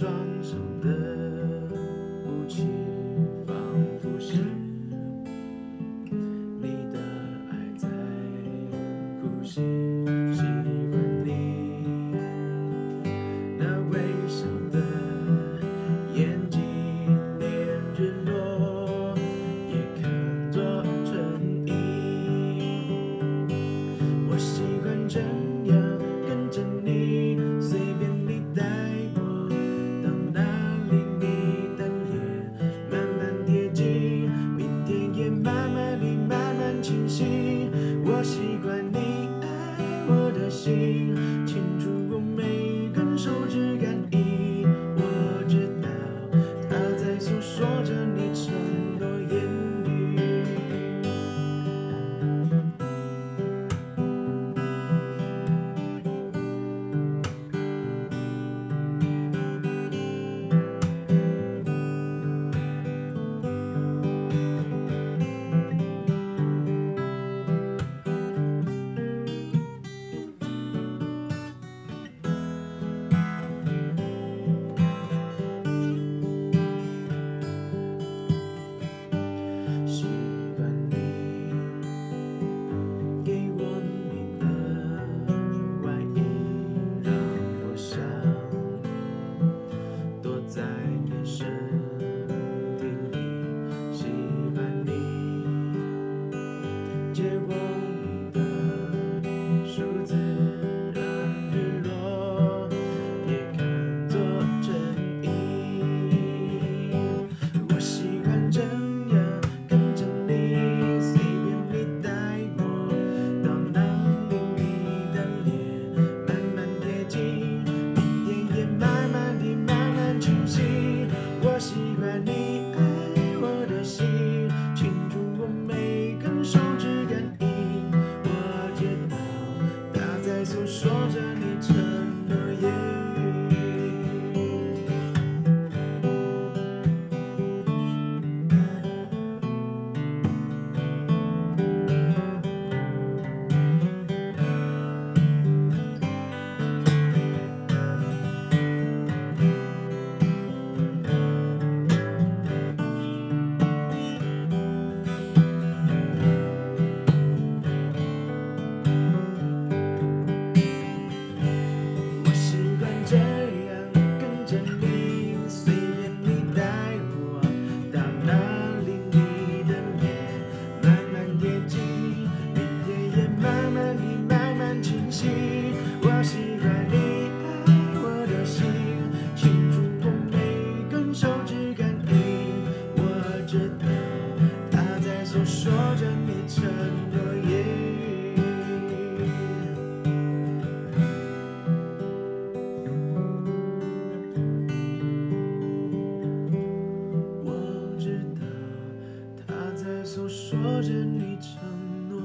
双手的武器，仿佛是你的爱在呼吸。说着你承诺。